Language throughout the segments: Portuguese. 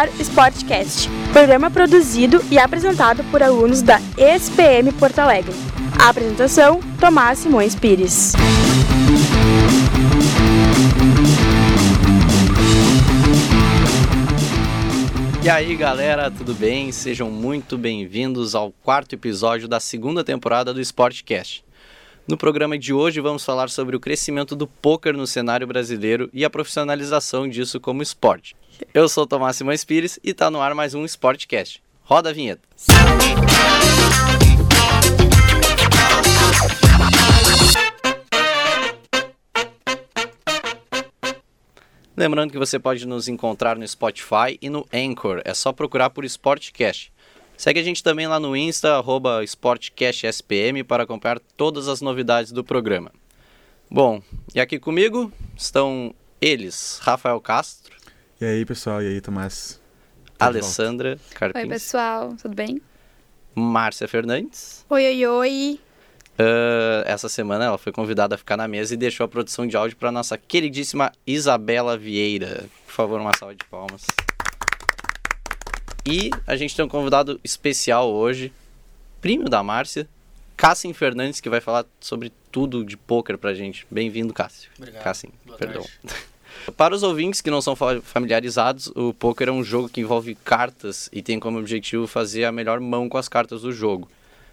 ar Sportcast, programa produzido e apresentado por alunos da ESPM Porto Alegre. A apresentação: Tomás Simões Pires. E aí galera, tudo bem? Sejam muito bem-vindos ao quarto episódio da segunda temporada do Sportcast. No programa de hoje vamos falar sobre o crescimento do poker no cenário brasileiro e a profissionalização disso como esporte. Eu sou Tomás Simões Pires e está no ar mais um Sportcast. Roda a vinheta. Lembrando que você pode nos encontrar no Spotify e no Anchor. É só procurar por Sportcast. Segue a gente também lá no Insta, arroba SportcastSPM, para acompanhar todas as novidades do programa. Bom, e aqui comigo estão eles, Rafael Castro. E aí, pessoal? E aí, Tomás? Alessandra Carpins. Oi, pessoal, tudo bem? Márcia Fernandes. Oi, oi, oi. Uh, essa semana ela foi convidada a ficar na mesa e deixou a produção de áudio para nossa queridíssima Isabela Vieira. Por favor, uma salva de palmas. E a gente tem um convidado especial hoje, primo da Márcia, Cássio Fernandes, que vai falar sobre tudo de poker pra gente. Bem-vindo, Cássio. Obrigado. Boa perdão. tarde. Para os ouvintes que não são fa- familiarizados, o poker é um jogo que envolve cartas e tem como objetivo fazer a melhor mão com as cartas do jogo.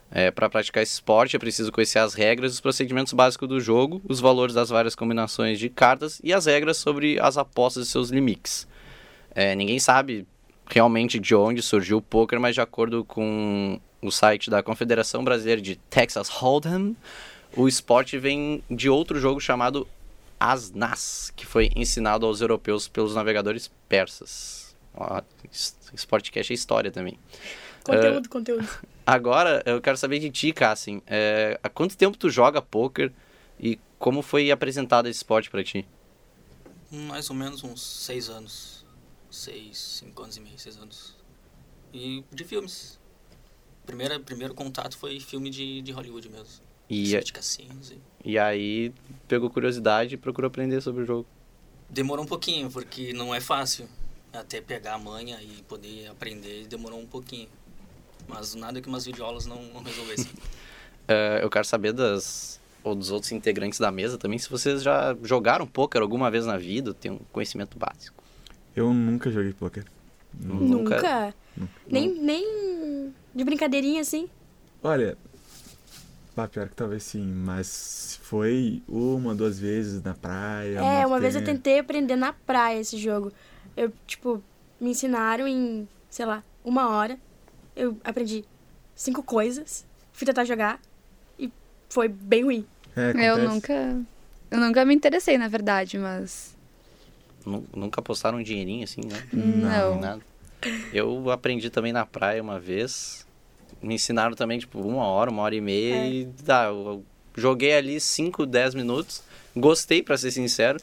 É, Para praticar esse esporte é preciso conhecer as regras os procedimentos básicos do jogo, os valores das várias combinações de cartas e as regras sobre as apostas e seus limites. É, ninguém sabe realmente de onde surgiu o poker, mas de acordo com o site da Confederação Brasileira de Texas Hold'em, o esporte vem de outro jogo chamado Asnas, que foi ensinado aos europeus pelos navegadores persas. Ó, es- Sportcast é história também. Conteúdo, conteúdo. Agora, eu quero saber de ti, Cassim. É, há quanto tempo tu joga poker e como foi apresentado esse esporte pra ti? Mais ou menos uns seis anos. Seis, cinco anos e meio, seis anos. E de filmes. Primeiro, primeiro contato foi filme de, de Hollywood mesmo. E, Filme de cassinos. E... aí, pegou curiosidade e procurou aprender sobre o jogo. Demorou um pouquinho, porque não é fácil. Até pegar a manha e poder aprender, demorou um pouquinho. Mas nada que umas videoaulas não, não resolvessem. É, eu quero saber das ou dos outros integrantes da mesa também, se vocês já jogaram poker alguma vez na vida, tem um conhecimento básico. Eu nunca joguei poker. Nunca. Nem, nem de brincadeirinha assim. Olha, bah, pior que talvez sim, mas foi uma, duas vezes na praia. É, uma vez eu tentei aprender na praia esse jogo. Eu, tipo, me ensinaram em, sei lá, uma hora. Eu aprendi cinco coisas, fui tentar jogar e foi bem ruim. É, Eu nunca. Eu nunca me interessei, na verdade, mas. Nu- Nunca postaram um dinheirinho assim, né? Não. Nada. Eu aprendi também na praia uma vez. Me ensinaram também, tipo, uma hora, uma hora e meia. É. E tá, eu eu joguei ali 5, 10 minutos. Gostei, pra ser sincero.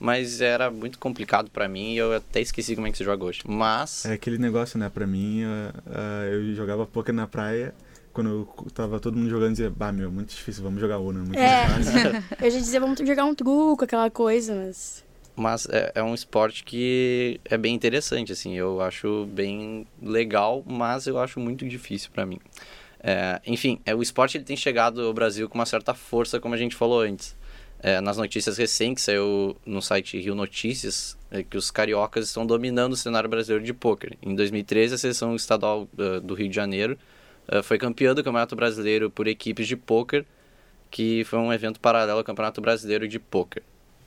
Mas era muito complicado pra mim e eu até esqueci como é que se joga hoje. Mas. É aquele negócio, né? Pra mim, ah, ah, eu jogava poker na praia. Quando eu tava todo mundo jogando, dizia, bah, meu, muito difícil, vamos jogar Uno. Muito É. mais fácil. Eu já dizia, vamos jogar um truco, aquela coisa, mas. Mas é, é um esporte que é bem interessante, assim. Eu acho bem legal, mas eu acho muito difícil pra mim. É, enfim, é, o esporte ele tem chegado ao Brasil com uma certa força, como a gente falou antes. É, nas notícias recentes, saiu no site Rio Notícias é, que os cariocas estão dominando o cenário brasileiro de pôquer. Em 2013, a seleção estadual eh, do Rio de Janeiro eh, foi campeã do Campeonato Brasileiro por equipes de pôquer, que foi um evento paralelo ao Campeonato Brasileiro de Pôquer.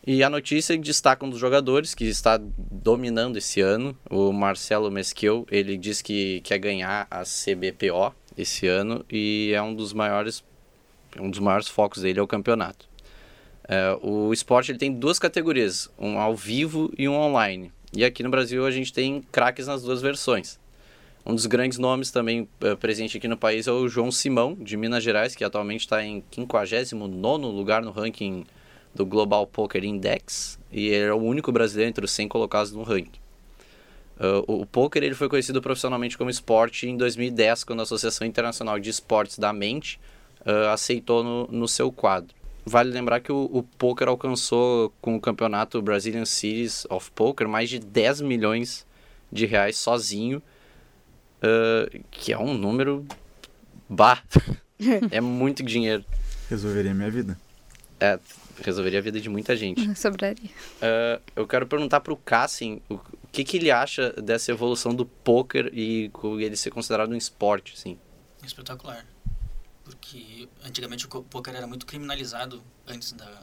E a notícia destaca um dos jogadores que está dominando esse ano, o Marcelo Mesquil. Ele diz que quer ganhar a CBPO esse ano e é um dos maiores, um dos maiores focos dele é o campeonato. É, o esporte ele tem duas categorias, um ao vivo e um online. E aqui no Brasil a gente tem craques nas duas versões. Um dos grandes nomes também eh, presente aqui no país é o João Simão, de Minas Gerais, que atualmente está em 59º lugar no ranking do Global Poker Index. E ele é o único brasileiro entre os 100 colocados no ranking. Uh, o, o poker ele foi conhecido profissionalmente como esporte em 2010, quando a Associação Internacional de Esportes da Mente uh, aceitou no, no seu quadro. Vale lembrar que o, o poker alcançou, com o campeonato Brazilian Series of Poker, mais de 10 milhões de reais sozinho, uh, que é um número bah, é muito dinheiro. Resolveria minha vida. É, resolveria a vida de muita gente. Sobraria. Uh, eu quero perguntar pro Cassim o, o que, que ele acha dessa evolução do poker e ele ser considerado um esporte, assim. Espetacular. Porque antigamente o poker era muito criminalizado antes da,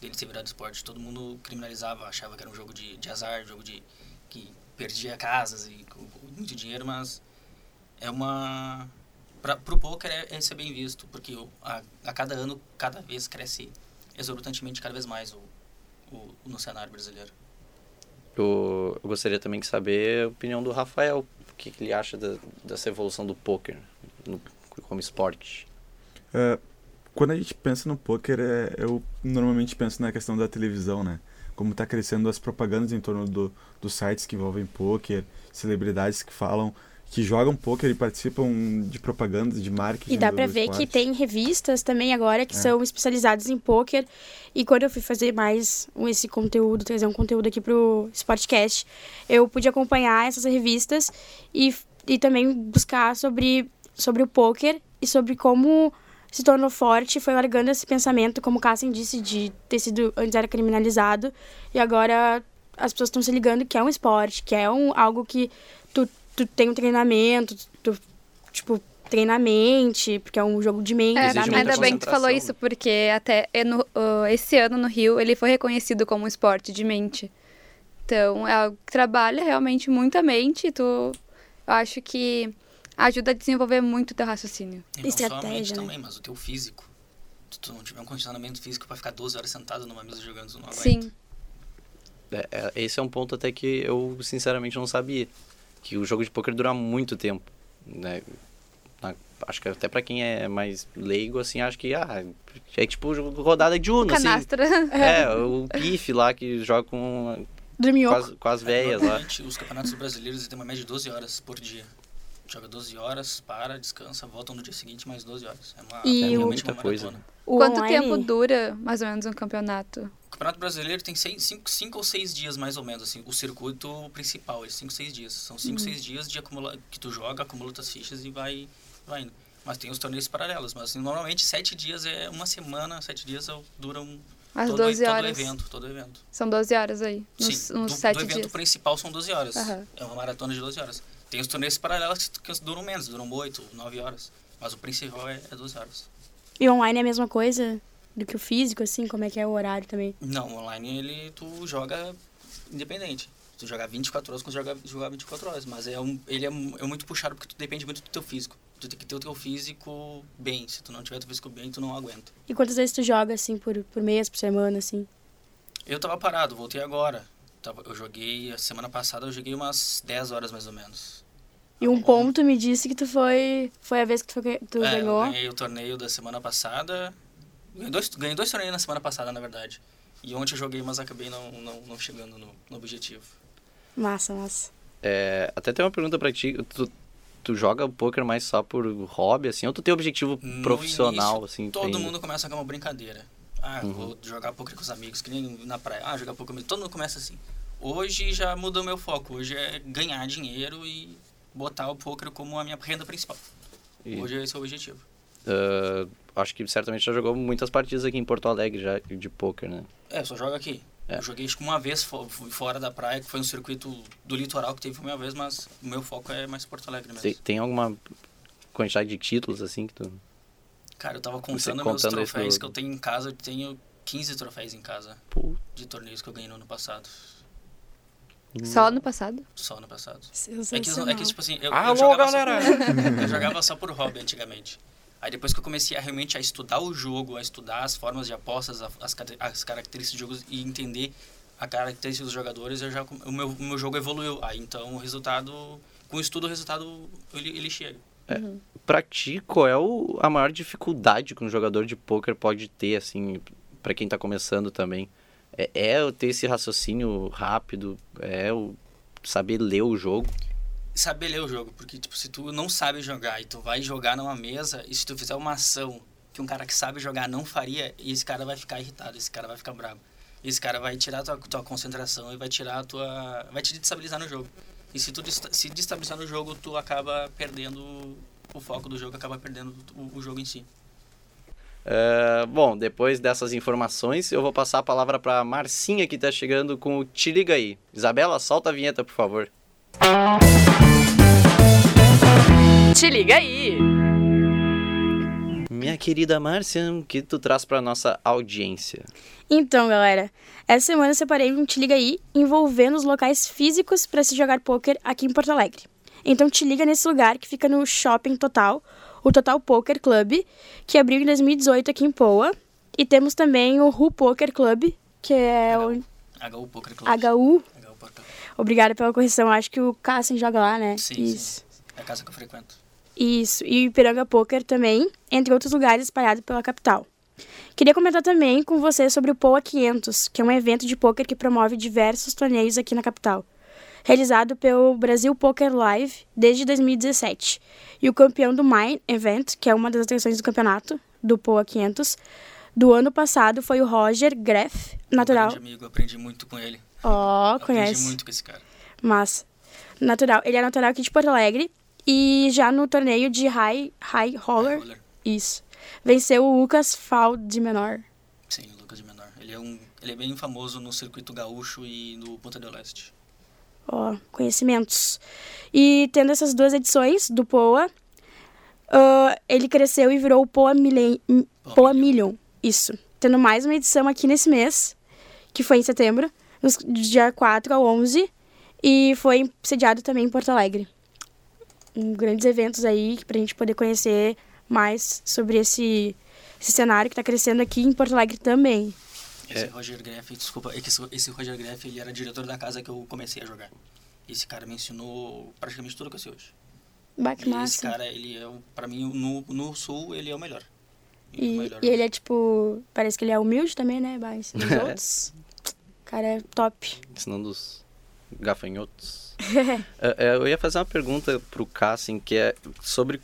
dele ser virado esporte. Todo mundo criminalizava, achava que era um jogo de, de azar, jogo de que perdia casas e muito dinheiro, mas é uma para pro poker é, é ser bem visto, porque o- a, a cada ano cada vez cresce exorbitantemente cada vez mais o, o no cenário brasileiro. Eu, eu gostaria também de saber a opinião do Rafael. O que, que ele acha da- dessa evolução do poker no- como esporte. É, quando a gente pensa no poker, é, eu normalmente penso na questão da televisão, né? Como tá crescendo as propagandas em torno do, dos sites que envolvem poker, celebridades que falam, que jogam poker e participam de propagandas, de marketing. E dá do ver que tem revistas também agora que É. são especializadas em pôquer. E quando eu fui fazer mais esse conteúdo, trazer um conteúdo aqui pro Sportcast, eu pude acompanhar essas revistas e, e também buscar sobre, sobre o pôquer e sobre como se tornou forte, foi largando esse pensamento, como o disse, de ter sido, antes era criminalizado, e agora as pessoas estão se ligando que é um esporte, que é um, algo que tu, tem um treinamento, tu, tipo, treinamente, porque é um jogo de mente, É, muita ainda bem que tu falou isso, porque até é no- uh, esse ano no Rio ele foi reconhecido como um esporte de mente. Então, é algo que trabalha realmente muito a mente. e Tu, eu acho que ajuda a desenvolver muito o teu raciocínio. E não só a Estratégia, mente né? também, mas o teu físico. Se tu não tiver um condicionamento físico pra ficar 12 horas sentado numa mesa jogando, tu não aguenta. Sim. É, é, esse é um ponto até que eu sinceramente não sabia. Que o jogo de poker dura muito tempo. Né? Na- acho que até pra quem é mais leigo, assim, acho que ah, é tipo rodada de Uno, assim. Canastra. É, o pife lá que joga com, com, as, com as velhas lá. Os campeonatos brasileiros têm uma média de 12 horas por dia. Joga 12 horas, para, descansa, volta no dia seguinte mais 12 horas. É, uma, E é o- realmente Muita uma coisa. maratona. O Quanto online- tempo dura, mais ou menos, um campeonato? O Campeonato Brasileiro tem 5 ou 6 dias mais ou menos, assim, o circuito principal, é 5, 6 dias. São 5, 6 dias de acumula que tu joga, acumula tuas fichas e vai, vai indo. Mas tem os torneios paralelos, mas assim, normalmente 7 dias é uma semana, 7 dias o- duram Às todo, 12 todo evento, todo evento. São 12 horas aí, nos, Sim, nos do, 7 do evento dias. principal são 12 horas. Aham. É uma maratona de 12 horas. Tem os torneios paralelos que, que duram menos, duram 8, 9 horas. Mas o principal é, é 12 horas. E online é a mesma coisa do que o físico, assim? Como é que é o horário também? Não, online ele tu joga independente. Tu jogar 24 horas, tu joga jogar 24 horas. Mas é um, ele é, é muito puxado porque tu depende muito do teu físico. Tu tem que ter o teu físico bem. Se tu não tiver o teu físico bem, tu não aguenta. E quantas vezes tu joga, assim, por, por mês, por semana, assim? Eu tava parado, voltei agora. Eu joguei, a semana passada eu joguei umas 10 horas mais ou menos. E um ponto me disse que tu foi... Foi a vez que tu, tu É, eu ganhou. ganhei o torneio da semana passada. Ganhei dois, ganhei dois torneios na semana passada, na verdade. E ontem eu joguei, mas acabei não, não, não chegando no, no objetivo. Massa, massa. É, até tem uma pergunta pra ti. Tu, tu joga poker mais só por hobby, assim, ou tu tem objetivo No profissional, início, assim? Todo tem- mundo começa com uma brincadeira. Ah, Uhum. vou jogar poker com os amigos, que nem na praia. Ah, jogar poker comigo. Todo mundo começa assim. Hoje já mudou meu foco. Hoje é ganhar dinheiro e botar o poker como a minha renda principal. E, Hoje esse é o objetivo. Ah, acho que certamente já jogou muitas partidas aqui em Porto Alegre já de poker, né? É, eu só jogo aqui. É. Eu joguei acho que uma vez fora da praia, que foi um circuito do litoral que teve uma vez, mas o meu foco é mais Porto Alegre mesmo. Tem, tem alguma quantidade de títulos, assim, que tu... Cara, eu tava contando meus contando troféus no- que eu tenho em casa. Eu tenho 15 troféus em casa Pô, de torneios que eu ganhei no ano passado. Só no passado? Só ano passado. É que, é que, tipo assim, eu, eu Alô, jogava galera! Só por, eu jogava só por hobby antigamente. Aí depois que eu comecei a realmente a estudar o jogo, a estudar as formas de apostas, as, as características do jogo e entender a característica dos jogadores, eu já, o, meu, o meu jogo evoluiu. Aí então o resultado, com o estudo, o resultado ele, ele chega. Pra ti, qual é o, a maior dificuldade que um jogador de poker pode ter, assim, pra quem tá começando também? É, é ter esse raciocínio rápido, é o saber ler o jogo. Saber ler o jogo, porque tipo, se tu não sabe jogar e tu vai jogar numa mesa e se tu fizer uma ação que um cara que sabe jogar não faria, esse cara vai ficar irritado, esse cara vai ficar bravo. Esse cara vai tirar tua, tua concentração e vai tirar tua vai te destabilizar no jogo. E se tu se destabilizar no jogo, tu acaba perdendo o foco do jogo, acaba perdendo o, o jogo em si. É, bom, depois dessas informações, eu vou passar a palavra para Marcinha que tá chegando com o Te Liga Aí. Isabela, solta a vinheta, por favor. Te liga aí! Minha querida Márcia, o que tu traz para nossa audiência? Então, galera, essa semana eu separei um Te Liga Aí envolvendo os locais físicos para se jogar poker aqui em Porto Alegre. Então, te liga nesse lugar que fica no Shopping Total, o Total Poker Club, que abriu em 2018 aqui em Poa. E temos também o Ru Poker Club, que é o HU Poker Club. HU. HU. Obrigada pela correção, acho que o Cassem joga lá, né? Sim, Isso. sim. É a casa que eu frequento. Isso, e o Ipiranga Poker também, entre outros lugares espalhados pela capital. Queria comentar também com você sobre o POA 500, que é um evento de poker que promove diversos torneios aqui na capital. Realizado pelo Brasil Poker Live desde 2017. E o campeão do Mine Event, que é uma das atrações do campeonato, do POA 500, do ano passado foi o Roger Greff, natural. Um grande amigo, aprendi muito com ele. Ó, Aprendi conhece. muito com esse cara. Massa. Natural. Ele é natural aqui de Porto Alegre. E já no torneio de High, high Roller, Roller. isso. Venceu o Lucas Fal de menor. Sim, o Lucas de Menor. Ele é, um, ele é bem famoso no circuito gaúcho e no Ponta del Leste. Ó, conhecimentos. E tendo essas duas edições do POA, ah, ele cresceu e virou o POA, Milen, Poa POA Million. Million. Isso. Tendo mais uma edição aqui nesse mês, que foi em setembro, nos, do dia 4 ao 11. E foi sediado também em Porto Alegre. Um, grandes eventos aí pra gente poder conhecer mais sobre esse, esse cenário que tá crescendo aqui em Porto Alegre também. Esse É. Roger Greff, desculpa, é esse, Roger Greff, ele era diretor da casa que eu comecei a jogar. Esse cara me ensinou praticamente tudo que eu sei hoje. Bah, que E esse massa. cara, ele é, pra mim, no, no sul, ele é o melhor. O E, melhor. e ele é tipo. Parece que ele é humilde também, né? Mas dos outros. O cara é top. Ensinando dos gafanhotos. É, é, eu ia fazer uma pergunta pro Cassim, que é sobre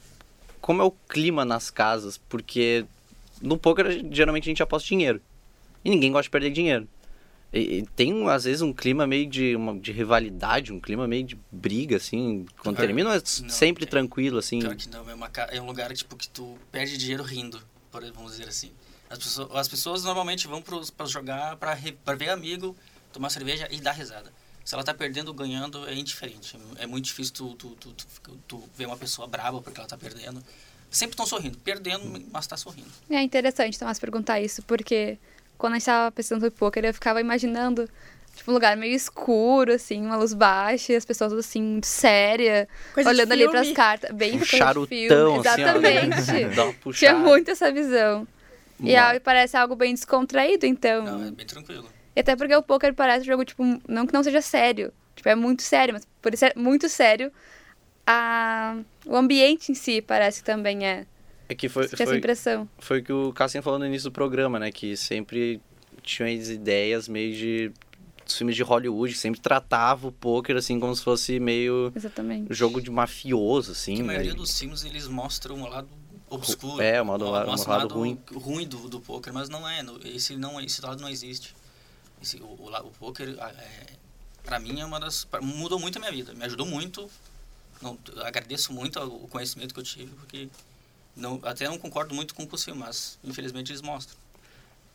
como é o clima nas casas, porque no poker geralmente a gente aposta dinheiro. E ninguém gosta de perder dinheiro. E, e tem, às vezes, um clima meio de, uma, de rivalidade, um clima meio de briga, assim. Quando Pior- termina, é não, sempre tem. tranquilo, assim. Pior que não, é, uma, é um lugar tipo que tu perde dinheiro rindo, por, vamos dizer assim. As pessoas, as pessoas normalmente vão pra jogar pra ver amigo, tomar cerveja e dar risada. Se ela tá perdendo ou ganhando, é indiferente. É muito difícil tu, tu, tu, tu, tu ver uma pessoa brava porque ela tá perdendo. Sempre estão sorrindo, perdendo, mas tá sorrindo. É interessante, Tomás, perguntar isso, porque quando a gente tava pensando sobre poker, eu ficava imaginando, tipo, um lugar meio escuro, assim, uma luz baixa, e as pessoas, assim, muito séria, Coisa de olhando ali pras filme. cartas. Bem Um charutão, filme. assim. Exatamente. Dá uma Tinha muito essa visão. E parece algo bem descontraído, então. Não, é bem tranquilo. E até porque o poker parece um jogo, tipo, não que não seja sério. Tipo, é muito sério, mas por ser muito sério, a... o ambiente em si parece que também é. É que foi, foi, impressão. foi o que o Cassim falou no início do programa, né? Que sempre tinha as ideias meio de dos filmes de Hollywood, que sempre tratava o poker assim como se fosse meio Exatamente. jogo de mafioso, assim. Que a né? maioria dos filmes, eles mostram o lado obscuro. É, o lado- o mostra lado ruim. ruim do, do poker, mas não é. Esse, não, esse lado não existe. Esse, o, o, o poker, é, pra mim, é uma das... pra- Mudou muito a minha vida. Me ajudou muito. Não, agradeço muito o conhecimento que eu tive, porque... Não, até não concordo muito com o filmes, mas infelizmente eles mostram.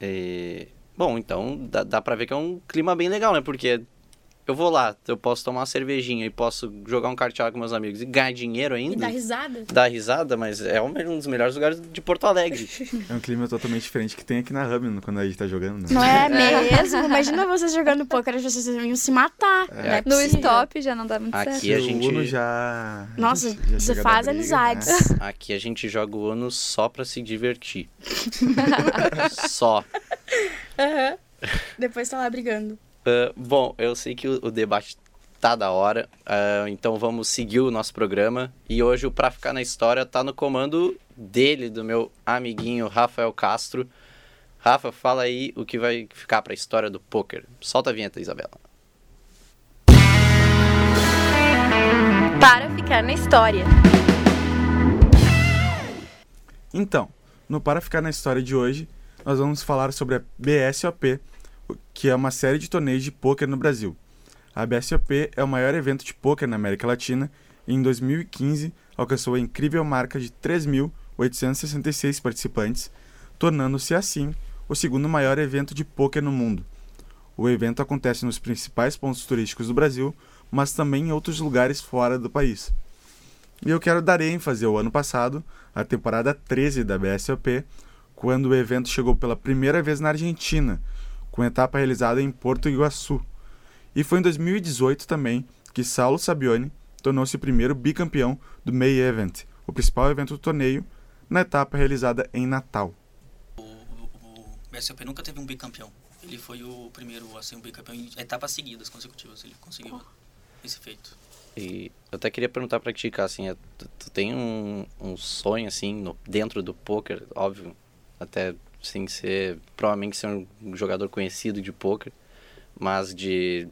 É, Bom, então dá, dá pra ver que é um clima bem legal, né? Porque eu vou lá, eu posso tomar uma cervejinha e posso jogar um carteado com meus amigos e ganhar dinheiro E ainda. dá risada. Dá risada, mas é um dos melhores lugares de Porto Alegre. É um clima totalmente diferente que tem aqui na Hub quando a gente tá jogando, né? Não é mesmo? Imagina vocês jogando poker, vocês iam se matar. Não é No stop já não dá muito Aqui certo. E a o gente- Uno já... Nossa, já você faz briga, amizades. né? Aqui a gente joga o ano só pra se divertir. só. Depois tá lá brigando. Ah, bom, eu sei que o, o debate tá da hora, ah, então vamos seguir o nosso programa. E hoje o Pra Ficar na História tá no comando dele, do meu amiguinho Rafael Castro. Rafa, fala aí o que vai ficar pra história do poker. Solta a vinheta, Isabela. Para ficar na história. Então, no Para Ficar na História de hoje, nós vamos falar sobre a BSOP, que é uma série de torneios de pôquer no Brasil. A BSOP é o maior evento de pôquer na América Latina e em 2015 alcançou a incrível marca de 3.866 participantes, tornando-se assim o segundo maior evento de pôquer no mundo. O evento acontece nos principais pontos turísticos do Brasil, mas também em outros lugares fora do país. E eu quero dar ênfase ao ano passado, a temporada 13 da BSOP, quando o evento chegou pela primeira vez na Argentina, com etapa realizada em Porto Iguaçu. E foi em 2018 também que Saulo Sabione tornou-se o primeiro bicampeão do May Event, o principal evento do torneio, na etapa realizada em Natal. O, o, o BSOP nunca teve um bicampeão. Ele foi o primeiro assim, um bicampeão em etapas seguidas, consecutivas. Ele conseguiu esse feito. E eu até queria perguntar pra ti, assim, é, tu, tu tem um, um sonho, assim, no, dentro do poker, óbvio, até sem ser, provavelmente ser um jogador conhecido de poker, mas de,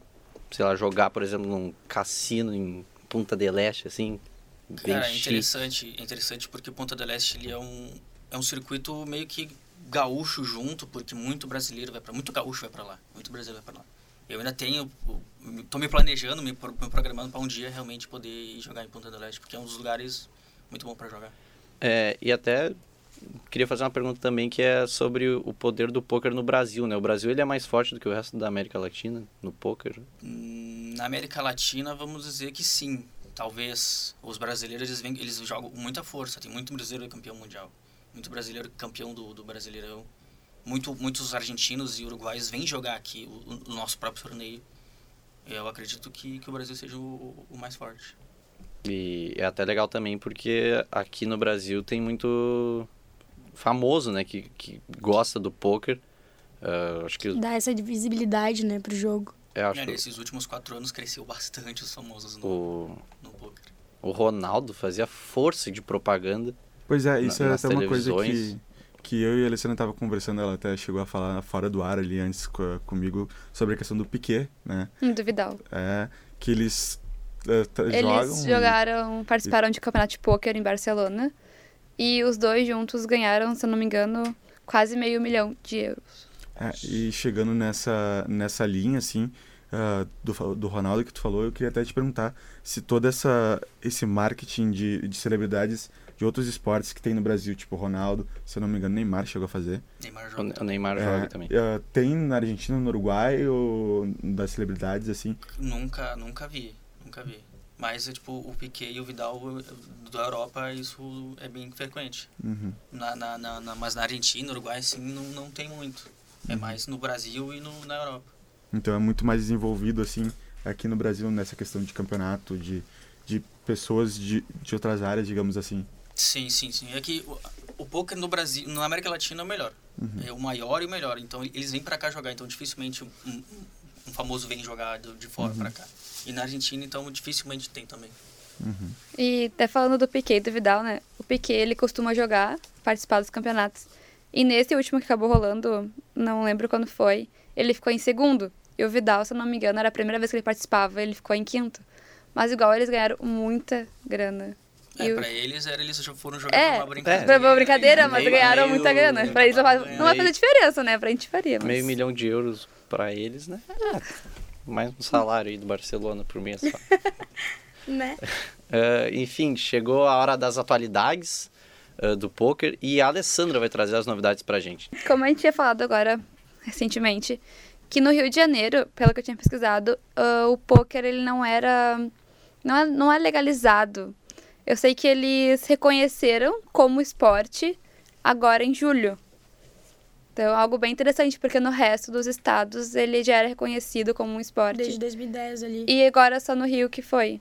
sei lá, jogar, por exemplo, num cassino em Punta del Este, assim, Cara, é interessante, interessante porque o Ponta del Este ele é um, é um circuito meio que gaúcho junto, porque muito brasileiro vai para muito gaúcho vai para lá, muito brasileiro vai para lá. Eu ainda tenho, tô me planejando, me, pro- me programando para um dia realmente poder ir jogar em Ponta del Este, porque é um dos lugares muito bom para jogar. É, e até queria fazer uma pergunta também que é sobre o poder do poker no Brasil, né? O Brasil ele é mais forte do que o resto da América Latina no poker. Hum, Na América Latina, vamos dizer que sim. Talvez os brasileiros eles, vêm, eles jogam com muita força. Tem muito brasileiro campeão mundial, muito brasileiro campeão do, do Brasileirão. Muito, muitos argentinos e uruguaios vêm jogar aqui o, o nosso próprio torneio. Eu acredito que, que o Brasil seja o, o mais forte. E é até legal também porque aqui no Brasil tem muito famoso, né, que, que gosta do poker. Ah, acho que Dá essa visibilidade, né, pro jogo. eu acho É, nesses últimos quatro anos cresceu bastante os famosos no, o, no poker. o Ronaldo fazia força de propaganda. Pois é, isso Na- é até uma coisa que, que eu e a Alessandra tava conversando, ela até chegou a falar fora do ar ali antes co- comigo sobre a questão do Piquet, né? Hum, do Vidal. É, que eles é, tra- Eles jogam... e- jogaram, participaram de campeonato de pôquer em Barcelona. E os dois juntos ganharam, se eu não me engano, quase meio milhão de euros. É, e chegando nessa, nessa linha, assim, ah, do, do Ronaldo que tu falou, eu queria até te perguntar se todo essa, esse marketing de, de celebridades de outros esportes que tem no Brasil, tipo Ronaldo, se eu não me engano, Neymar chegou a fazer. Neymar joga. o Neymar É, joga também. ah, tem na Argentina, no Uruguai, ou das celebridades, assim? Nunca, nunca vi, nunca vi. Mas, é, tipo, o Piquet e o Vidal eh, da Europa, isso é bem frequente. Uhum. Na, na, na, mas na Argentina, Uruguai, sim, não, não tem muito. É mais no Brasil e no, na Europa. Então é muito mais desenvolvido, assim, aqui no Brasil, nessa questão de campeonato, de, de pessoas de, de outras áreas, digamos assim. Sim, sim, sim. É que o, poker no Brasil, na América Latina é o melhor. É o maior e o melhor. Então eles vêm pra cá jogar. Então dificilmente um, um- um famoso vem jogar de fora pra cá. E na Argentina, então dificilmente tem também. E até falando do Piquet e do Vidal, né? O Piquet, ele costuma jogar, participar dos campeonatos. E nesse último que acabou rolando, não lembro quando foi, ele ficou em segundo. E o Vidal, se eu não me engano, era a primeira vez que ele participava, ele ficou em quinto. Mas igual eles ganharam muita grana. É, E o- pra eles, era, eles já foram jogar É, pra uma brincadeira. Pra uma brincadeira, e mas meio- ganharam meio- muita grana. Pra eles não vai, não vai fazer diferença, né? Pra gente faria. Mas... Meio milhão de euros pra eles, né? É, mais um salário aí do Barcelona por mês só. Né? É, enfim, chegou a hora das atualidades é, do poker e a Alessandra vai trazer as novidades pra gente. Como a gente tinha falado agora, recentemente, que no Rio de Janeiro, pelo que eu tinha pesquisado, ah, o poker ele não era. Não é, não é legalizado. Eu sei que eles reconheceram como esporte agora em julho. Então, algo bem interessante, porque no resto dos estados ele já era reconhecido como um esporte. Desde 2010 ali. E agora só no Rio que foi.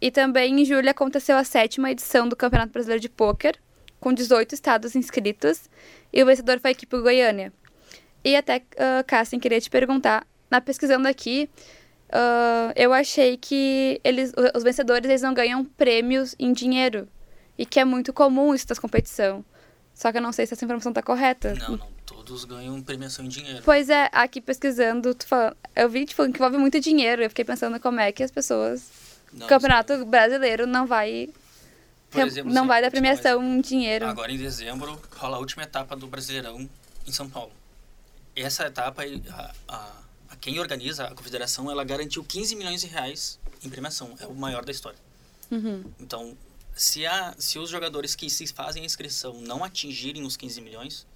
E também em julho aconteceu a sétima edição do Campeonato Brasileiro de Pôquer, com 18 estados inscritos, e o vencedor foi a equipe Goiânia. E até, uh, queria te perguntar, na pesquisando aqui, ah, eu achei que eles, os vencedores eles não ganham prêmios em dinheiro, e que é muito comum isso das competição. Só que eu não sei se essa informação tá correta. Não, não. Todos ganham premiação em dinheiro. Pois é, aqui pesquisando, tu fala- eu vi tipo, que envolve muito dinheiro. Eu fiquei pensando como é que as pessoas. Não, Campeonato Brasileiro não vai. Exemplo, não assim, vai dar premiação em dinheiro. Agora em dezembro rola a última etapa do Brasileirão em São Paulo. Essa etapa, a, a quem organiza, a confederação, ela garantiu 15 milhões de reais em premiação. É o maior da história. Uhum. Então, se, a, se os jogadores que se fazem a inscrição não atingirem os 15 milhões,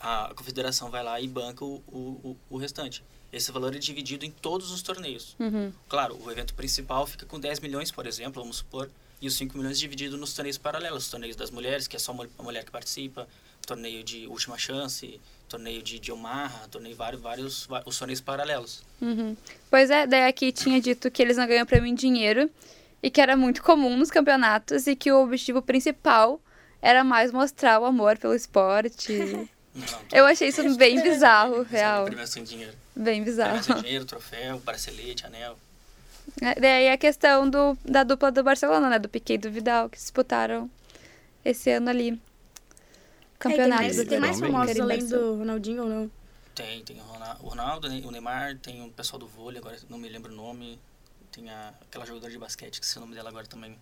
a confederação vai lá e banca o, o, o restante. Esse valor é dividido em todos os torneios. Uhum. Claro, o evento principal fica com 10 milhões, por exemplo, vamos supor, e os 5 milhões dividido nos torneios paralelos. Os torneios das mulheres, que é só a mulher que participa, torneio de última chance, torneio de, de Omaha, torneio vários, vários, os torneios paralelos. Uhum. Pois é, daí aqui tinha dito que eles não ganham prêmio em dinheiro e que era muito comum nos campeonatos e que o objetivo principal era mais mostrar o amor pelo esporte. Não, Eu achei isso bem bizarro, real. Premiação em dinheiro. Bem bizarro. Premiação em dinheiro, troféu, bracelete, anel. É, Daí a questão do, da dupla do Barcelona, né? Do Piquet e do Vidal, que disputaram esse ano ali. Campeonato É, tem mais, tem mais famosos além do Ronaldinho ou não? Tem, tem o Rona- o Ronaldo, né, o Neymar, tem o pessoal do vôlei, agora não me lembro o nome. Tem a, aquela jogadora de basquete, esqueci o nome dela agora também.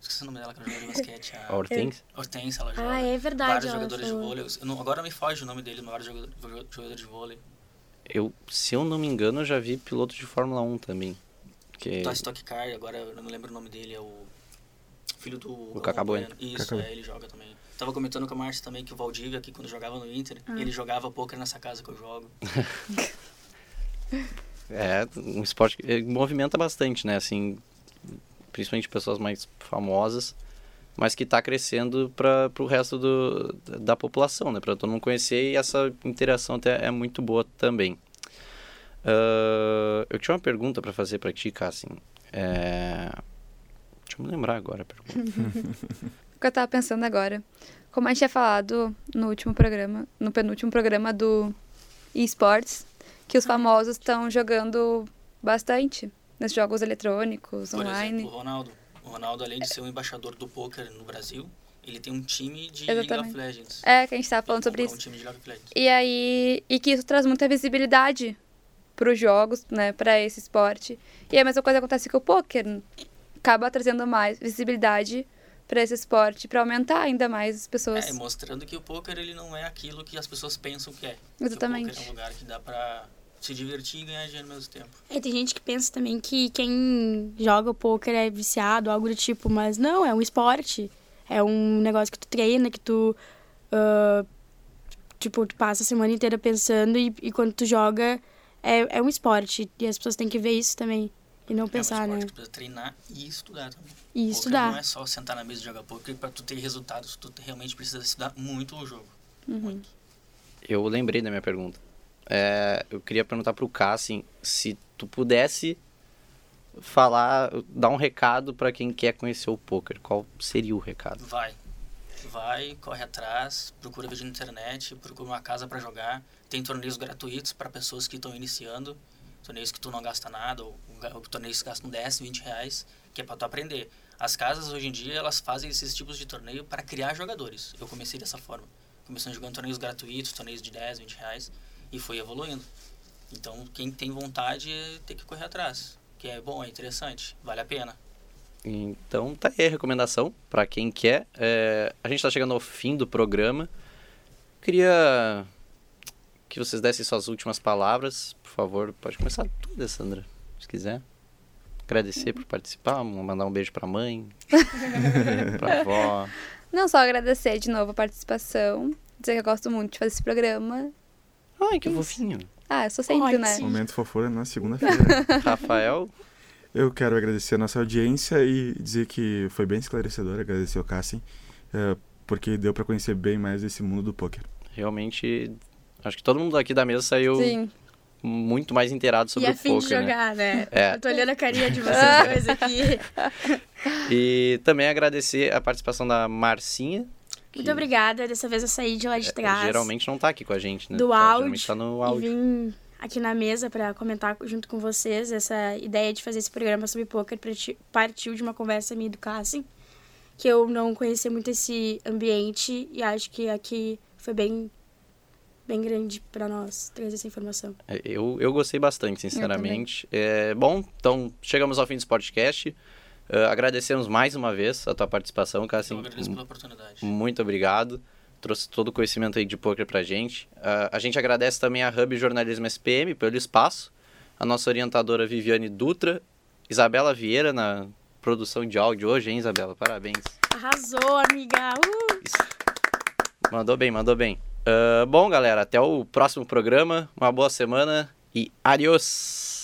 Esqueci o nome dela, aquela jogadora de basquete. A A Hortense? Hortense, ela joga. Ah, é verdade. Vários jogadores de falou. vôlei. Eu não- agora me foge o nome dele, mas vários jogador- jogador- jogadores de vôlei. Eu, se eu não me engano, eu já vi piloto de Fórmula 1 também. Que... Tá Stock Car, agora eu não lembro o nome dele, é o filho do... Bueno. Bueno. Isso, é, ele joga também. Tava comentando com a Márcia também que o Valdívia, aqui quando jogava no Inter, Ah. ele jogava poker nessa casa que eu jogo. É um esporte que movimenta bastante, né? Assim, principalmente pessoas mais famosas, mas que está crescendo para o resto do, da população, né? Para todo mundo conhecer e essa interação até é muito boa também. Ah, eu tinha uma pergunta para fazer para ti, Cassim. É... Deixa eu me lembrar agora a pergunta. O que eu tava pensando agora. Como a gente tinha falado no último programa, no penúltimo programa do eSports, que os famosos estão jogando bastante nesses jogos eletrônicos, Por online. exemplo, o Ronaldo. O Ronaldo, além de ser um embaixador do poker no Brasil, ele tem um time de League Exatamente. of Legends. É, que a gente tava falando Ele sobre isso. Um time de League of Legends. E aí, e que isso traz muita visibilidade pros jogos, né, para esse esporte. E a mesma coisa acontece com o poker, acaba trazendo mais visibilidade para esse esporte, para aumentar ainda mais as pessoas. É, mostrando que o poker ele não é aquilo que as pessoas pensam que é. Exatamente. Que o poker é um lugar que dá pra se divertir e ganhar dinheiro ao mesmo tempo. É, tem gente que pensa também que quem joga o poker é viciado, algo do tipo, mas não, é um esporte. É um negócio que tu treina, que tu. ah, tipo, tu passa a semana inteira pensando e, e quando tu joga é, é um esporte. E as pessoas têm que ver isso também. E não pensar, é um né? que precisa treinar e estudar também. E Poker estudar. não é só sentar na mesa e jogar poker pra tu ter resultados. Tu realmente precisa estudar muito o jogo. Uhum. Muito. Eu lembrei da minha pergunta. É, eu queria perguntar pro Cassim se tu pudesse falar, dar um recado para quem quer conhecer o poker. Qual seria o recado? Vai. Vai, corre atrás, procura vídeo na internet, procura uma casa pra jogar. Tem torneios gratuitos para pessoas que estão iniciando. Torneios que tu não gasta nada, ou, ou torneios que gastam 10, 20 reais, que é pra tu aprender. As casas hoje em dia, elas fazem esses tipos de torneio para criar jogadores. Eu comecei dessa forma. Começando jogando torneios gratuitos, torneios de 10, 20 reais, e foi evoluindo. Então, quem tem vontade tem que correr atrás. Que é bom, é interessante, vale a pena. Então tá aí a recomendação para quem quer. É, a gente está chegando ao fim do programa. Queria que vocês dessem suas últimas palavras. Por favor, pode começar tu, Alessandra, se quiser. Agradecer por participar, mandar um beijo pra mãe, pra avó. Não só agradecer de novo a participação, dizer que eu gosto muito de fazer esse programa. Ai, que fofinho. Ah, eu sou sempre, Ai, né? sim. Momento fofura na segunda-feira. Rafael, Eu quero agradecer a nossa audiência e dizer que foi bem esclarecedor, agradecer ao Cassim, eh, porque deu pra conhecer bem mais esse mundo do poker. realmente, acho que todo mundo aqui da mesa saiu Sim. muito mais inteirado E sobre a o fim de poker, né? jogar, né? É. Eu tô olhando a carinha de vocês dois aqui. E também agradecer a participação da Marcinha. Muito obrigada. Dessa vez eu saí de lá de é, trás. Geralmente não tá aqui com a gente, né? do Tá- áudio, Geralmente tá no E áudio. vim aqui na mesa pra comentar junto com vocês essa ideia de fazer esse programa sobre poker parti- partiu de uma conversa minha do Cassim, que eu não conhecia muito esse ambiente e acho que aqui foi bem bem grande pra nós trazer essa informação. É, Eu, eu gostei bastante, sinceramente. É, bom, então chegamos ao fim do Sportcast. Uh, agradecemos mais uma vez a tua participação, Eu Cassim. agradeço pela oportunidade. Muito obrigado. trouxe todo o conhecimento aí de poker pra gente. Uh, a gente agradece também a Hub Jornalismo SPM pelo espaço, a nossa orientadora Viviane Dutra, Isabela Vieira na produção de áudio hoje, hein, Isabela? Parabéns. Arrasou, amiga! Uh! Mandou bem, mandou bem. Uh, bom, galera, até o próximo programa. Uma boa semana e adiós!